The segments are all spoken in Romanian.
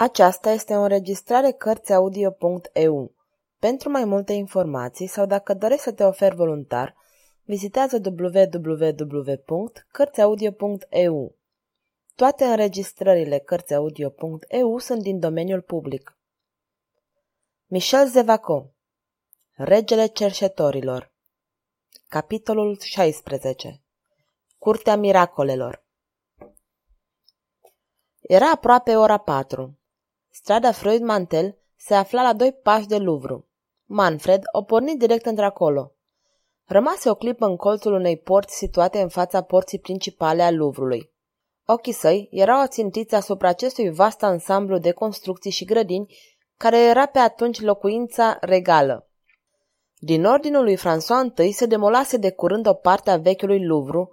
Aceasta este o înregistrare Cărțiaudio.eu. Pentru mai multe informații sau dacă dorești să te oferi voluntar, vizitează www.cărțiaudio.eu. Toate înregistrările Cărțiaudio.eu sunt din domeniul public. Michel Zevaco Regele cerșetorilor Capitolul 16 Curtea miracolelor Era aproape ora patru. Strada Freud Mantel se afla la doi pași de Louvre. Manfred o porni direct într-acolo. Rămase o clipă în colțul unei porți situate în fața porții principale a Louvrului. Ochii săi erau ațintiți asupra acestui vast ansamblu de construcții și grădini care era pe atunci locuința regală. Din ordinul lui François I se demolase de curând o parte a vechiului Louvre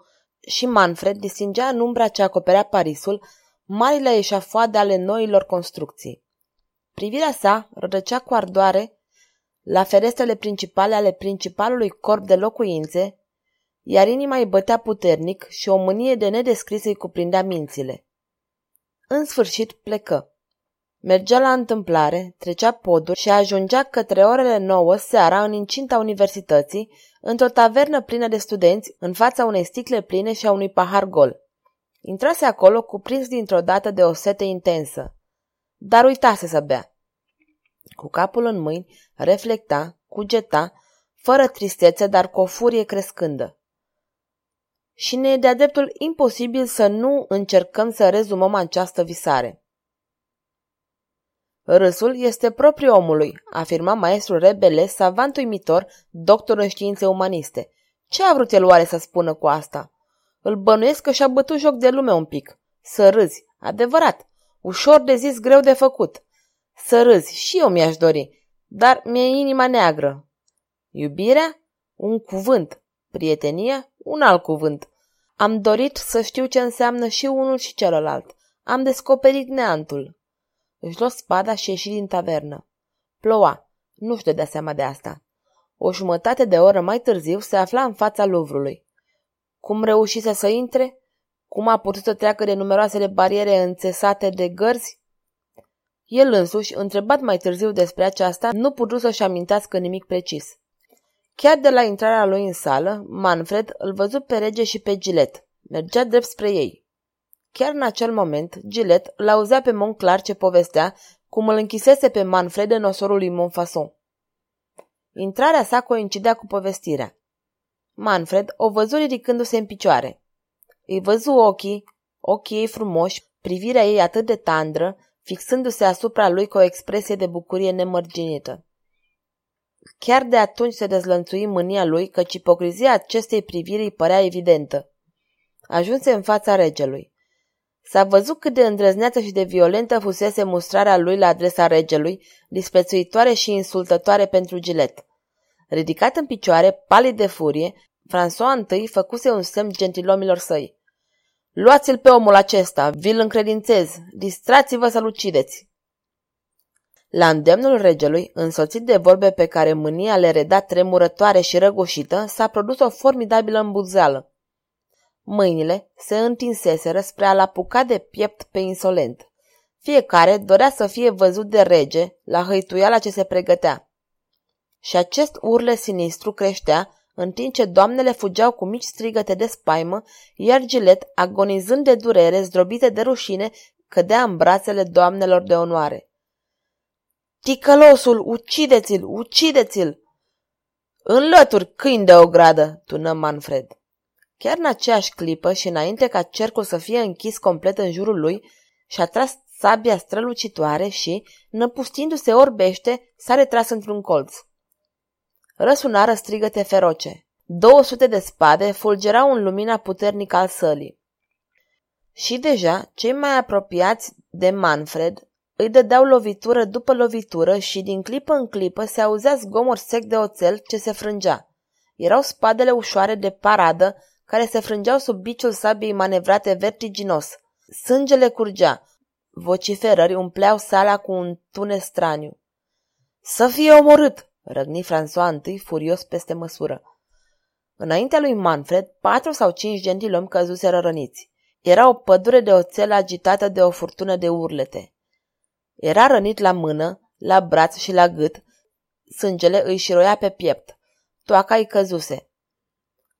și Manfred distingea în umbra ce acoperea Parisul marile eșafoade ale noilor construcții. Privirea sa rădăcea cu ardoare la ferestrele principale ale principalului corp de locuințe, iar inima îi bătea puternic și o mânie de nedescris îi cuprindea mințile. În sfârșit plecă. Mergea la întâmplare, trecea poduri și ajungea către orele nouă seara în incinta universității, într-o tavernă plină de studenți, în fața unei sticle pline și a unui pahar gol. Intrase acolo cuprins dintr-o dată de o sete intensă. Dar uitase să bea. Cu capul în mâini, reflecta, cugeta, fără tristețe, dar cu o furie crescândă. Și ne e de-a dreptul imposibil să nu încercăm să rezumăm această visare. Râsul este propriu omului, afirma maestrul rebele, savant uimitor, doctor în științe umaniste. Ce a vrut el oare să spună cu asta? Îl bănuiesc că și-a bătut joc de lume un pic. Să râzi. Adevărat. Ușor de zis, greu de făcut. Să râzi. Și eu mi-aș dori. Dar mi-e inima neagră. Iubirea? Un cuvânt. Prietenia? Un alt cuvânt. Am dorit să știu ce înseamnă și unul și celălalt. Am descoperit neantul. Își luă spada și ieși din tavernă. Ploua. Nu-și dădea seama de asta. O jumătate de oră mai târziu se afla în fața Luvrului. Cum reușise să intre? Cum a putut să treacă de numeroasele bariere înțesate de gărzi? El însuși, întrebat mai târziu despre aceasta, nu putut să-și amintească nimic precis. Chiar de la intrarea lui în sală, Manfred îl văzut pe rege și pe Gilet. Mergea drept spre ei. Chiar în acel moment, Gilet îl auzea pe Monclar ce povestea cum îl închisese pe Manfred în osorul lui Montfaucon. Intrarea sa coincidea cu povestirea. Manfred o văzu ridicându-se în picioare. Îi văzu ochii, ochii ei frumoși, privirea ei atât de tandră, fixându-se asupra lui cu o expresie de bucurie nemărginită. Chiar de atunci se dezlănțui mânia lui, căci ipocrizia acestei priviri îi părea evidentă. Ajunse în fața regelui. S-a văzut cât de îndrăzneață și de violentă fusese mustrarea lui la adresa regelui, disprețuitoare și insultătoare pentru Gilet. Ridicat în picioare, palid de furie, François I făcuse un semn gentilomilor săi. Luați-l pe omul acesta, vi-l încredințez, distrați-vă să-l ucideți. La îndemnul regelui, însoțit de vorbe pe care mânia le reda tremurătoare și răgușită, s-a produs o formidabilă îmbuzeală. Mâinile se întinseseră spre a-l apuca de piept pe insolent. Fiecare dorea să fie văzut de rege la hăituiala ce se pregătea. Și acest urle sinistru creștea în timp ce doamnele fugeau cu mici strigăte de spaimă, iar Gilet, agonizând de durere, zdrobite de rușine, cădea în brațele doamnelor de onoare. Ticălosul, ucideți-l, ucideți-l! Înlături, câini de o gradă, tună Manfred. Chiar în aceeași clipă și înainte ca cercul să fie închis complet în jurul lui, și-a tras sabia strălucitoare și, năpustindu-se orbește, s-a retras într-un colț. Răsunară strigăte feroce. 200 de spade fulgerau în lumina puternică al sălii. Și deja, cei mai apropiați de Manfred îi dădeau lovitură după lovitură și din clipă în clipă se auzea zgomor sec de oțel ce se frângea. Erau spadele ușoare de paradă care se frângeau sub biciul sabiei manevrate vertiginos. Sângele curgea. Vociferări umpleau sala cu un tune straniu. Să fie omorât! Răgni François I furios peste măsură. Înaintea lui Manfred, patru sau cinci gentilomi căzuseră răniți. Era o pădure de oțel agitată de o furtună de urlete. Era rănit la mână, la braț și la gât, sângele îi șiroia pe piept. Toaca îi căzuse.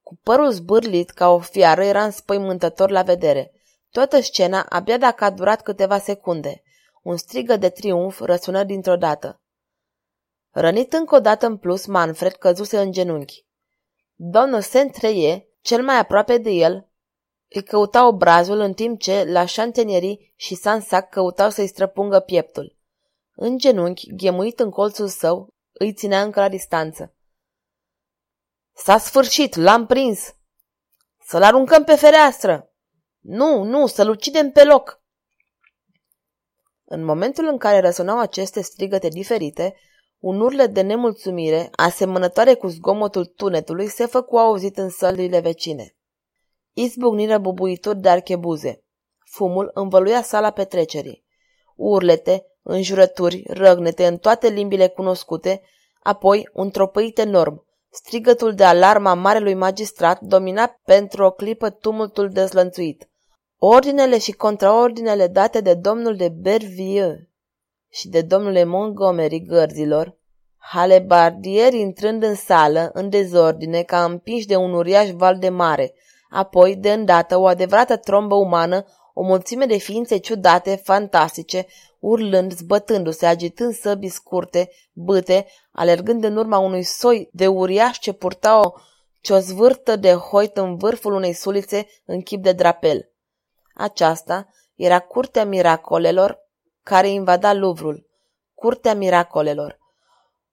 Cu părul zbârlit ca o fiară era înspăimântător la vedere. Toată scena abia dacă a durat câteva secunde. Un strigă de triumf răsună dintr-o dată. Rănit încă o dată în plus, Manfred căzuse în genunchi. Domnul Saint-Treie, cel mai aproape de el, îi căuta obrazul în timp ce la Chantenierie și Sansac căutau să-i străpungă pieptul. În genunchi, ghemuit în colțul său, îi ținea încă la distanță. S-a sfârșit, l-am prins! Să-l aruncăm pe fereastră! Nu, nu, să-l ucidem pe loc! În momentul în care răsunau aceste strigăte diferite, un urlet de nemulțumire, asemănătoare cu zgomotul tunetului, se făcu auzit în sălile vecine. Izbucniră bubuituri de archebuze. Fumul învăluia sala petrecerii. Urlete, înjurături, răgnete în toate limbile cunoscute, apoi un tropăit enorm. Strigătul de alarma marelui magistrat domina pentru o clipă tumultul dezlănțuit. Ordinele și contraordinele date de domnul de Bervieux și de domnule Montgomery gărzilor, halebardieri intrând în sală, în dezordine, ca împiși de un uriaș val de mare, apoi, de îndată, o adevărată trombă umană, o mulțime de ființe ciudate, fantastice, urlând, zbătându-se, agitând săbii scurte, bâte, alergând în urma unui soi de uriaș ce purta o ciozvârtă de hoit în vârful unei sulițe în chip de drapel. Aceasta era curtea miracolelor care invada Luvrul, curtea miracolelor.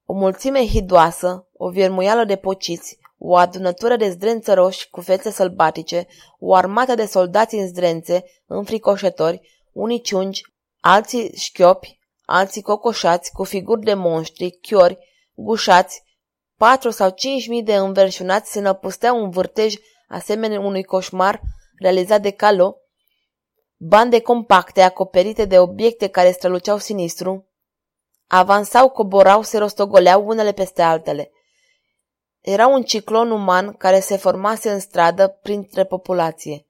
O mulțime hidoasă, o viermuială de pociți, o adunătură de zdrență roși cu fețe sălbatice, o armată de soldați în zdrențe, înfricoșători, unii ciungi, alții șchiopi, alții cocoșați cu figuri de monștri, chiori, gușați, patru sau cinci mii de înverșunați se năpusteau un vârtej asemenea unui coșmar realizat de calo, bande compacte acoperite de obiecte care străluceau sinistru, avansau, coborau, se rostogoleau unele peste altele. Era un ciclon uman care se formase în stradă printre populație.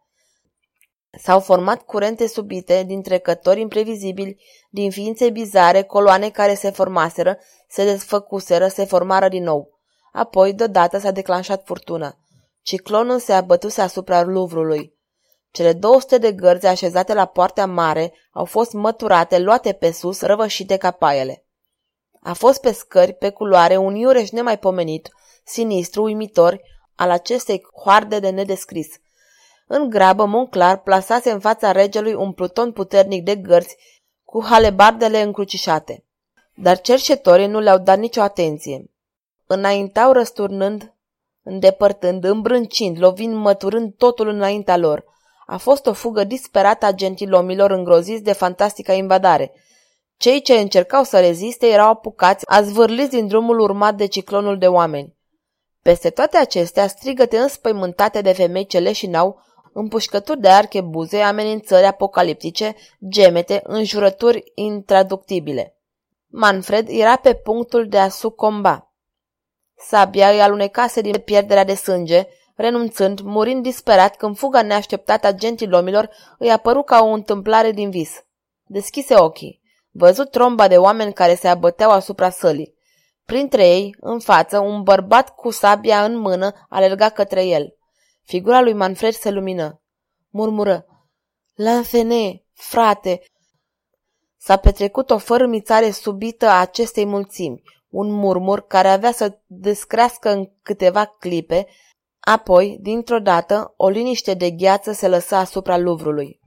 S-au format curente subite din trecători imprevizibili, din ființe bizare, coloane care se formaseră, se desfăcuseră, se formară din nou. Apoi, deodată, s-a declanșat furtuna. Ciclonul se abătuse asupra Luvrului. Cele 200 de gărzi așezate la poartea mare au fost măturate, luate pe sus, răvășite ca paiele. A fost pe scări, pe culoare, un iureș nemaipomenit, sinistru, uimitor, al acestei hoarde de nedescris. În grabă, Monclar plasase în fața regelui un pluton puternic de gărzi cu halebardele încrucișate. Dar cercetorii nu le-au dat nicio atenție. Înaintau răsturnând, îndepărtând, îmbrâncind, lovind, măturând totul înaintea lor – a fost o fugă disperată a gentilomilor îngroziți de fantastica invadare. Cei ce încercau să reziste erau apucați, zvârliți din drumul urmat de ciclonul de oameni. Peste toate acestea, strigăte înspăimântate de femei ce leșinau, împușcături de archebuze, amenințări apocaliptice, gemete, înjurături intraductibile. Manfred era pe punctul de a sucomba. Sabia îi alunecase din pierderea de sânge, renunțând, murind disperat când fuga neașteptată a gentilomilor îi apăru ca o întâmplare din vis. Deschise ochii. Văzut tromba de oameni care se abăteau asupra sălii. Printre ei, în față, un bărbat cu sabia în mână alerga către el. Figura lui Manfred se lumină. Murmură. Lanfene, frate! S-a petrecut o fărâmițare subită a acestei mulțimi, un murmur care avea să descrească în câteva clipe, Apoi, dintr-o dată, o liniște de gheață se lăsa asupra Luvrului.